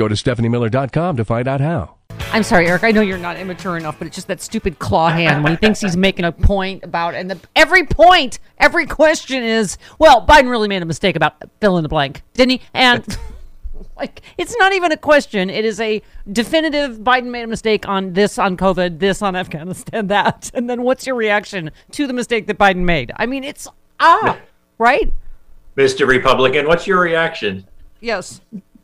Go to StephanieMiller.com to find out how. I'm sorry, Eric. I know you're not immature enough, but it's just that stupid claw hand when he thinks he's making a point about, and the, every point, every question is, well, Biden really made a mistake about fill in the blank, didn't he? And like, it's not even a question. It is a definitive Biden made a mistake on this, on COVID, this, on Afghanistan, that. And then what's your reaction to the mistake that Biden made? I mean, it's ah, right? Mr. Republican, what's your reaction? Yes.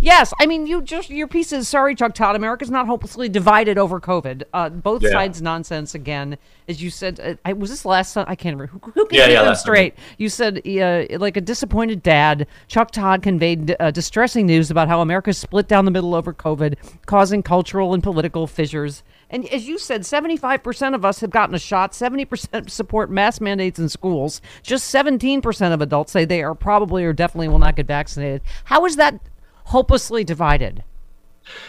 Yes, I mean you just your piece is sorry, Chuck Todd. America's not hopelessly divided over COVID. Uh, both Yeah. sides nonsense again, as you said. Uh, I, was this last? I can't remember. Who, who can Yeah, yeah, them straight? You said uh, like a disappointed dad. Chuck Todd conveyed uh, distressing news about how America's split down the middle over COVID, causing cultural and political fissures. And as you said, 75% of us have gotten a shot. 70% support mass mandates in schools. Just 17% of adults say they are probably or definitely will not get vaccinated. How is that hopelessly divided?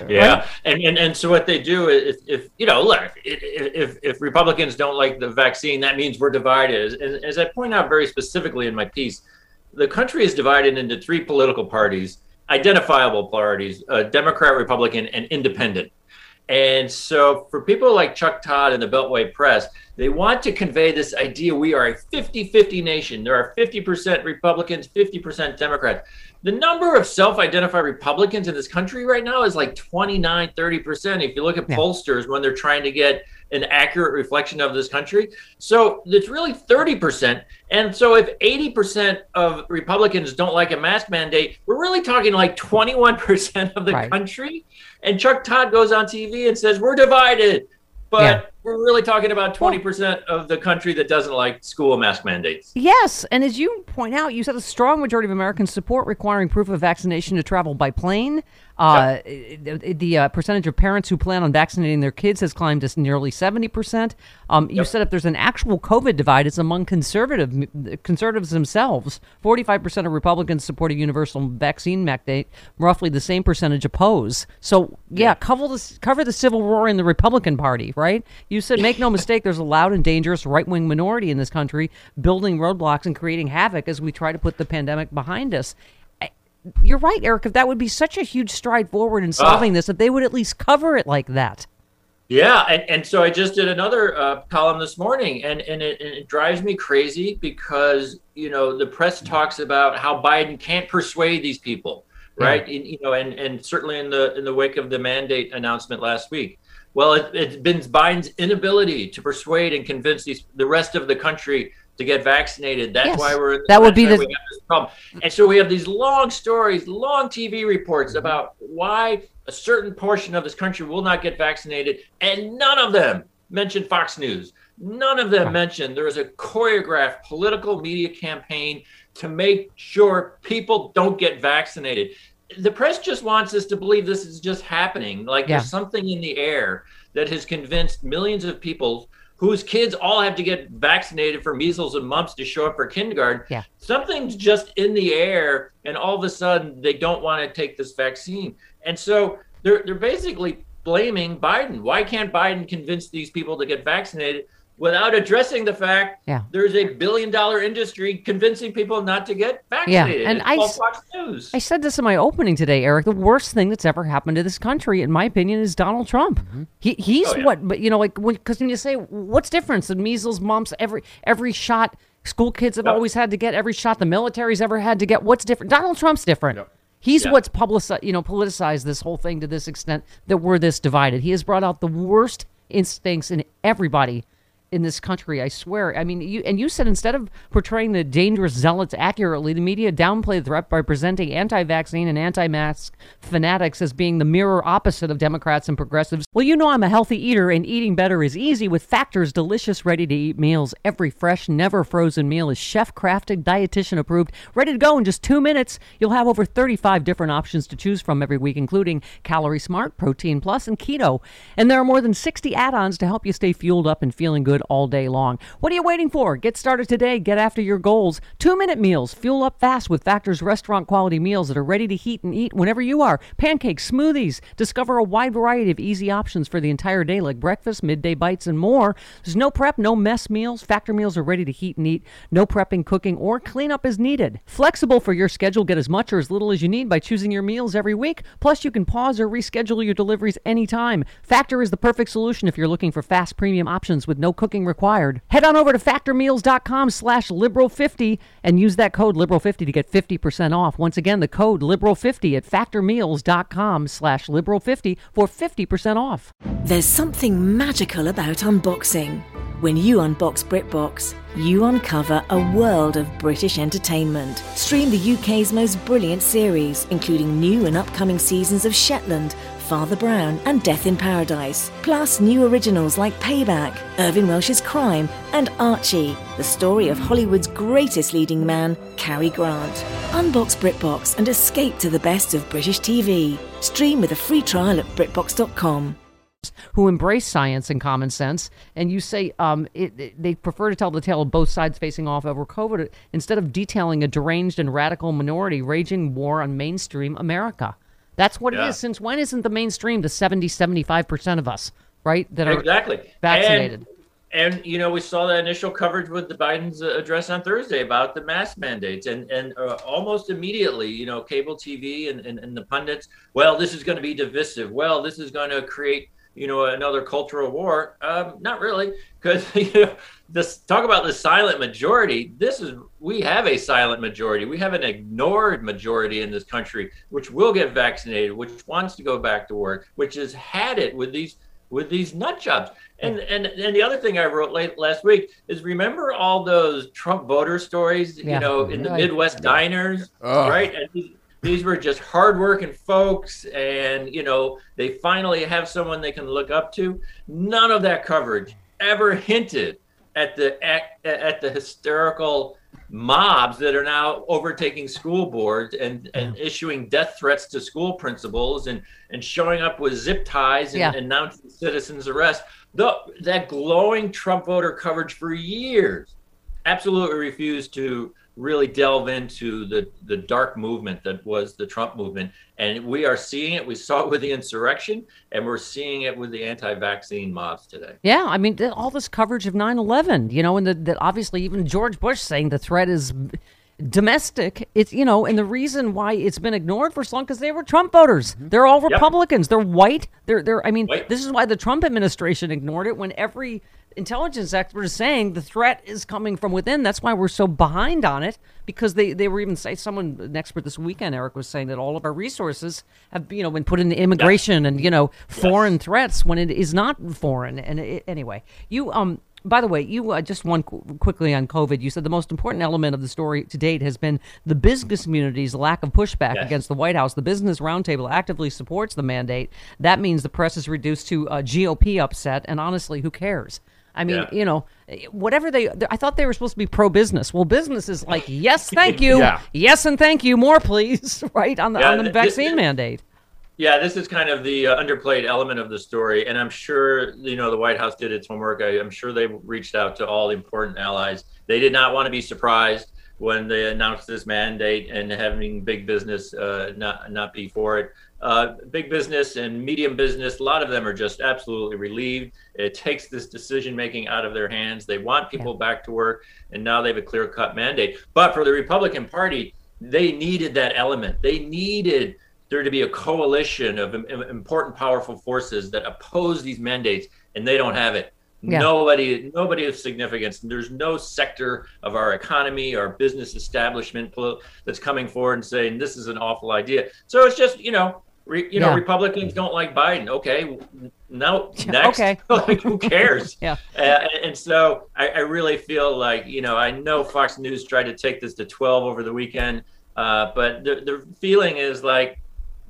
Yeah, Right? and, and and so what they do is, if you know, look, if, if if Republicans don't like the vaccine, that means we're divided. And as I point out very specifically in my piece, the country is divided into three political parties, identifiable parties: uh, Democrat, Republican, and Independent. And so, for people like Chuck Todd and the Beltway Press, they want to convey this idea we are a 50 50 nation. There are 50% Republicans, 50% Democrats. The number of self identified Republicans in this country right now is like 29, 30%. If you look at Yeah. pollsters when they're trying to get an accurate reflection of this country. So it's really 30%. And so if 80% of Republicans don't like a mask mandate, we're really talking like 21% of the Right. country. And Chuck Todd goes on TV and says, We're divided. But Yeah. we're really talking about 20% of the country that doesn't like school mask mandates. Yes, and as you point out, you said a strong majority of Americans support requiring proof of vaccination to travel by plane. Uh, The, the uh, percentage of parents who plan on vaccinating their kids has climbed to nearly seventy percent. Um, you said if there's an actual COVID divide, it's among conservative conservatives themselves. Forty-five percent of Republicans support a universal vaccine mandate. Roughly the same percentage oppose. So yeah, cover the cover the civil war in the Republican Party, right? You said make no mistake, there's a loud and dangerous right-wing minority in this country building roadblocks and creating havoc as we try to put the pandemic behind us. You're right, Eric. If that would be such a huge stride forward in solving this, if they would at least cover it like that. Yeah, and, and so I just did another uh, column this morning, and and it, and it drives me crazy because you know the press talks about how Biden can't persuade these people, right? And, you know, and and certainly in the in the wake of the mandate announcement last week. Well, it, it's been Biden's inability to persuade and convince these the rest of the country to get vaccinated. That's Yes, why we're in, that would be the- we have this problem. And so we have these long stories, long TV reports Mm-hmm. about why a certain portion of this country will not get vaccinated, and none of them mention Fox News. None of them mention there is a choreographed political media campaign to make sure people don't get vaccinated. The press just wants us to believe this is just happening. Like Yeah. there's something in the air that has convinced millions of people whose kids all have to get vaccinated for measles and mumps to show up for kindergarten. Yeah. Something's just in the air, and all of a sudden they don't want to take this vaccine. And so they're, they're basically blaming Biden. Why can't Biden convince these people to get vaccinated? Without addressing the fact Yeah. there's a billion dollar industry convincing people not to get vaccinated. Yeah. and It's I Fox News. I said this in my opening today, Eric. The worst thing that's ever happened to this country, in my opinion, is Donald Trump. Mm-hmm. He he's Oh, yeah. what, but you know, like because when, you say what's difference, the measles, mumps, every every shot, school kids have Yep. always had to get every shot the military's ever had to get. What's different? Donald Trump's different. He's Yeah. what's publicized, you know, politicized this whole thing to this extent that we're this divided. He has brought out the worst instincts in everybody in this country. I swear. I mean, you and you said instead of portraying the dangerous zealots accurately, the media downplayed the threat by presenting anti-vaccine and anti-mask fanatics as being the mirror opposite of Democrats and progressives. Well, you know I'm a healthy eater, and eating better is easy with Factor's delicious, ready-to-eat meals. Every fresh, never frozen meal is chef-crafted, dietitian approved, ready to go in just two minutes. You'll have over 35 different options to choose from every week, including Calorie Smart, Protein Plus, and Keto. And there are more than 60 add-ons to help you stay fueled up and feeling good all day long. What are you waiting for? Get started today. Get after your goals. Two-minute meals. Fuel up fast with Factor's restaurant-quality meals that are ready to heat and eat whenever you are. Pancakes, smoothies. Discover a wide variety of easy options for the entire day, like breakfast, midday bites, and more. There's no prep, no mess meals. Factor meals are ready to heat and eat. No prepping, cooking, or cleanup is needed. Flexible for your schedule. Get as much or as little as you need by choosing your meals every week. Plus, you can pause or reschedule your deliveries anytime. Factor is the perfect solution if you're looking for fast premium options with no cooking required. Head on over to factormeals.com slash liberal50 and use that code liberal50 to get 50% off. Once again, the code liberal50 at factormeals.com slash liberal50 for 50% off. There's something magical about unboxing. When you unbox BritBox, you uncover a world of British entertainment. Stream the UK's most brilliant series, including new and upcoming seasons of Shetland, Father Brown, and Death in Paradise. Plus, new originals like Payback, Irvine Welsh's Crime, and Archie, the story of Hollywood's greatest leading man, Cary Grant. Unbox BritBox and escape to the best of British TV. Stream with a free trial at BritBox.com. who embrace science and common sense, and you say um, it, it- they prefer to tell the tale of both sides facing off over COVID instead of detailing a deranged and radical minority raging war on mainstream America. That's what it Yeah. is. Since when isn't the mainstream the 70, 75% of us, right, that are exactly vaccinated? And, and you know, we saw that initial coverage with the Biden's uh, address on Thursday about the mask mandates, and and uh, almost immediately, you know, cable TV and, and, and the pundits, well, this is going to be divisive. Well, this is going to create, you know, another cultural war. Um, not really, because you know, this talk about the silent majority. This is we have a silent majority. We have an ignored majority in this country, which will get vaccinated, which wants to go back to work, which has had it with these with these nut jobs. And and and the other thing I wrote late last week is remember all those Trump voter stories, Yeah. you know, in the Right. Midwest diners, Ugh. right? And these, these were just hardworking folks, and you know, they finally have someone they can look up to. None of that coverage ever hinted at the at, at the hysterical mobs that are now overtaking school boards and, and issuing death threats to school principals and, and showing up with zip ties and Yeah. announcing citizens arrest. The, that glowing Trump voter coverage for years absolutely refused to really delve into the, the dark movement that was the Trump movement. And we are seeing it. We saw it with the insurrection, and we're seeing it with the anti vaccine mobs today. Yeah, I mean, all this coverage of 9 11, you know, and the, that obviously even George Bush saying the threat is domestic. It's, you know, and the reason why it's been ignored for so long because they were Trump voters. They're all Republicans. They're white. They're, they're, I mean, White. this is why the Trump administration ignored it when every intelligence expert is saying the threat is coming from within. That's why we're so behind on it because they, they were even saying, someone, an expert this weekend, Eric, was saying that all of our resources have, you know, been put into immigration and, you know, foreign threats when it is not foreign. And it, anyway, you, um, by the way, you uh, just one qu- quickly on COVID. You said the most important element of the story to date has been the business community's lack of pushback Yes. against the White House. The Business Roundtable actively supports the mandate. That means the press is reduced to a GOP upset, and honestly, who cares? I mean, Yeah. you know, whatever they. I thought they were supposed to be pro-business. Well, business is like, yes, thank you, Yeah. yes, and thank you, more please, right on the Yeah, on the th- vaccine mandate. Yeah, this is kind of the uh, underplayed element of the story, and I'm sure you know the White House did its homework. I, am sure they reached out to all the important allies. They did not want to be surprised when they announced this mandate and having big business uh, not not be for it. Uh, big business and medium business, a lot of them are just absolutely relieved. It takes this decision making out of their hands. They want people yeah. back to work, and now they have a clear cut mandate. But for the Republican Party, they needed that element. They needed there to be a coalition of important, powerful forces that oppose these mandates, and they don't have it. Yeah. Nobody, nobody of significance. There's no sector of our economy, our business establishment that's coming forward and saying this is an awful idea. So it's just, you know, re, you know, Republicans don't like Biden. Okay, no, next. Okay, like who cares? yeah. Uh, and so I, I, really feel like, you know, I know Fox News tried to take this to 12 over the weekend, uh, but the the feeling is like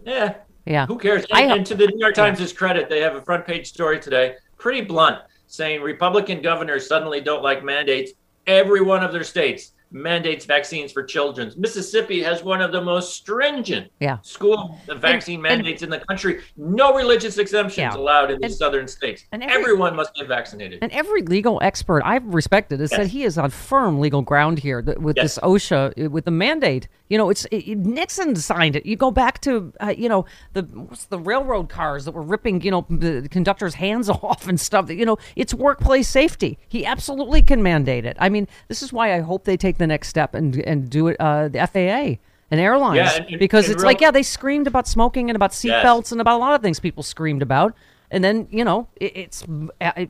yeah. Yeah. Who cares? And, and to the New York Times' credit, they have a front page story today, pretty blunt, saying Republican governors suddenly don't like mandates. Every one of their states mandates vaccines for children. Mississippi has one of the most stringent yeah. school vaccine and, mandates and, in the country. No religious exemptions yeah. allowed in the southern states. And every, everyone must get vaccinated. And every legal expert I've respected has yes. said he is on firm legal ground here with yes. this OSHA, with the mandate. You know, it's it, Nixon signed it. You go back to uh, you know the what's the railroad cars that were ripping you know the conductor's hands off and stuff. You know, it's workplace safety. He absolutely can mandate it. I mean, this is why I hope they take the next step and and do it. Uh, the FAA and airlines yeah, and, because and it's real, like yeah they screamed about smoking and about seatbelts yes. and about a lot of things people screamed about and then you know it, it's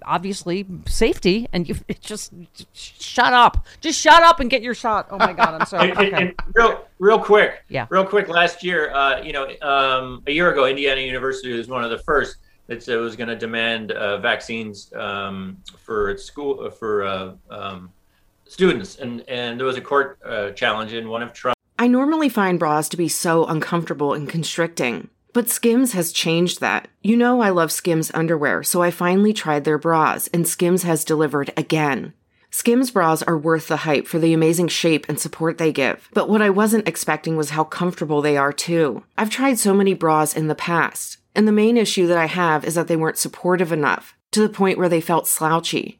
obviously safety and you just, just, shut up just shut up and get your shot oh my god i'm sorry and, okay. and real real quick yeah real quick last year uh, you know um, a year ago indiana university was one of the first that was going to demand uh, vaccines um, for school uh, for uh, um, students and and there was a court uh, challenge in one of trump i normally find bras to be so uncomfortable and constricting but Skims has changed that. You know I love Skims underwear, so I finally tried their bras, and Skims has delivered again. Skims bras are worth the hype for the amazing shape and support they give, but what I wasn't expecting was how comfortable they are too. I've tried so many bras in the past, and the main issue that I have is that they weren't supportive enough, to the point where they felt slouchy.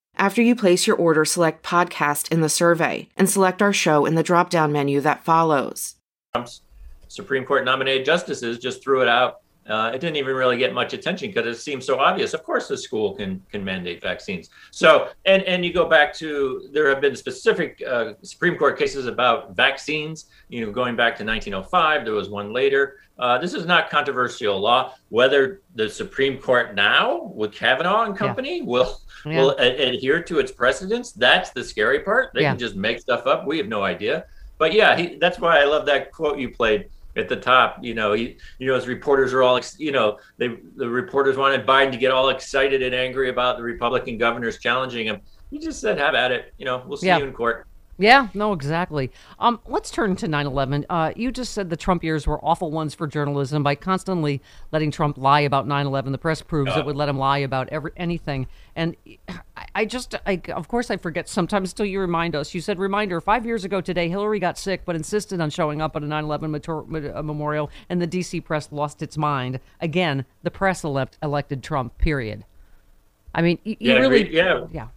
After you place your order, select podcast in the survey and select our show in the drop down menu that follows. Supreme Court nominated justices just threw it out. Uh, it didn't even really get much attention because it seems so obvious. Of course, the school can can mandate vaccines. So, and and you go back to there have been specific uh, Supreme Court cases about vaccines. You know, going back to 1905, there was one later. Uh, this is not controversial law. Whether the Supreme Court now with Kavanaugh and company yeah. will yeah. will a- adhere to its precedents, that's the scary part. They yeah. can just make stuff up. We have no idea. But yeah, he, that's why I love that quote you played at the top. You know, he, you know, as reporters are all, you know, they the reporters wanted Biden to get all excited and angry about the Republican governors challenging him. He just said, "Have at it." You know, we'll see yeah. you in court. Yeah, no, exactly. Um, let's turn to 9/11. Uh, you just said the Trump years were awful ones for journalism by constantly letting Trump lie about 9/11. The press proves it would let him lie about every anything. And I, I just, I, of course, I forget sometimes until you remind us. You said, "Reminder: Five years ago today, Hillary got sick, but insisted on showing up at a 9/11 uh, memorial, and the D.C. press lost its mind. Again, the press elect, elected Trump. Period." I mean, you, yeah, really, yeah, yeah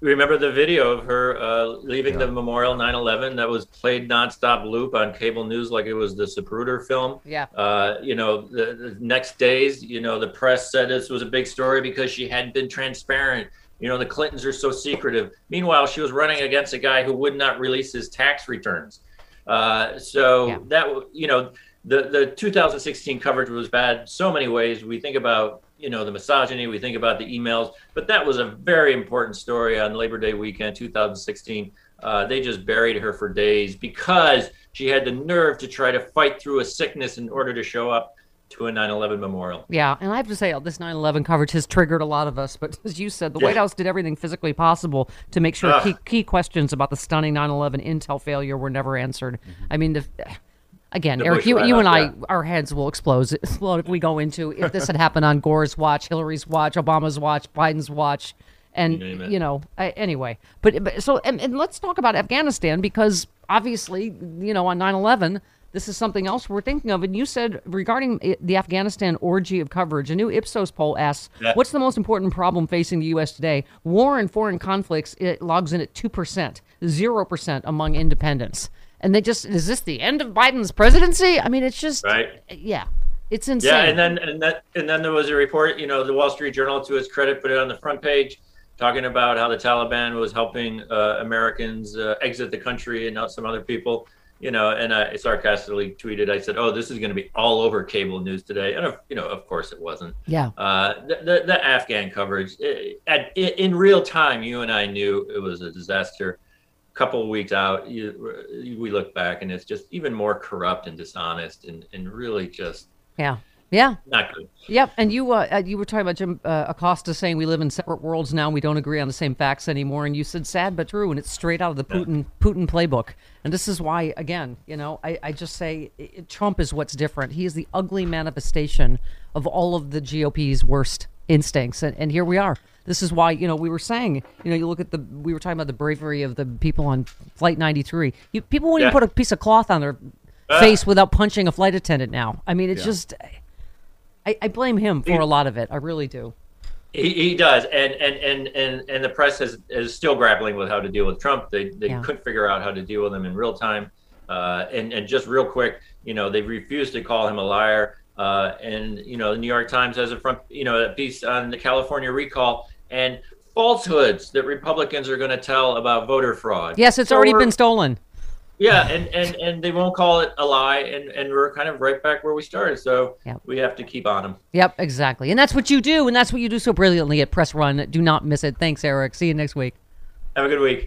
remember the video of her uh, leaving yeah. the memorial 9-11 that was played nonstop loop on cable news like it was the Zapruder film? Yeah. Uh, you know the, the, next days you know the press said this was a big story because she hadn't been transparent. You know the clintons are so secretive. Meanwhile she was running against a guy who would not release his tax returns. Uh, so yeah. that you know the the 2016 coverage was bad so many ways. We think about you know the misogyny we think about the emails but that was a very important story on labor day weekend 2016 uh, they just buried her for days because she had the nerve to try to fight through a sickness in order to show up to a 9/11 memorial. Yeah, and I have to say, this 9/11 coverage has triggered a lot of us. But as you said, the Yeah. White House did everything physically possible to make sure Ugh. key, key questions about the stunning 9/11 intel failure were never answered. I mean, the, again, The Eric, Bush you, you and I, our heads will explode, explode if we go into if this had happened on Gore's watch, Hillary's watch, Obama's watch, Biden's watch. And name it. you know, I, anyway, but, but so and, and let's talk about Afghanistan because obviously, you know, on 9/11, this is something else we're thinking of. And you said regarding eh, the Afghanistan orgy of coverage, a new Ipsos poll asks, Yeah. "What's the most important problem facing the U.S. today?" War and foreign conflicts it logs in at two percent, zero percent among independents. And they just is this the end of Biden's presidency? I mean, it's just Right. yeah, it's insane. Yeah, and then and that and then there was a report. You know, the Wall Street Journal, to its credit, put it on the front page, talking about how the Taliban was helping uh, Americans uh, exit the country and not some other people. You know, and I sarcastically tweeted, I said, "Oh, this is going to be all over cable news today," and of, you know, of course, it wasn't. yeah, Uh, the, the, the Afghan coverage eh, at, in real time, you and I knew it was a disaster. Couple of weeks out, you, we look back and it's just even more corrupt and dishonest and, and really just yeah, yeah. not good. Yep, and you uh, uh, you were talking about Jim uh, Acosta saying we live in separate worlds now. We don't agree on the same facts anymore. And you said sad but true, and it's straight out of the Putin Putin playbook. And this is why, again, you know, I, I just say i i- Trump is what's different. He is the ugly manifestation of all of the GOP's worst instincts, and, and here we are. This is why you know we were saying you know you look at the we were talking about the bravery of the people on Flight 93. You, people wouldn't even put a piece of cloth on their face without punching a flight attendant. Now, I mean, it's just. I, I blame him for a lot of it. I really do. He, he does, and, and and and and the press is is still grappling with how to deal with Trump. They they Yeah. couldn't figure out how to deal with him in real time. Uh, and and just real quick, you know, they refused to call him a liar. Uh, and you know, the New York Times has a front, you know, a piece on the California recall and falsehoods that Republicans are going to tell about voter fraud. Yes, it's So already been stolen. Yeah, and, and and they won't call it a lie, and and we're kind of right back where we started. So Yep. we have to keep on them. Yep, exactly. And that's what you do, and that's what you do so brilliantly at Press Run. Do not miss it. Thanks, Eric. See you next week. Have a good week.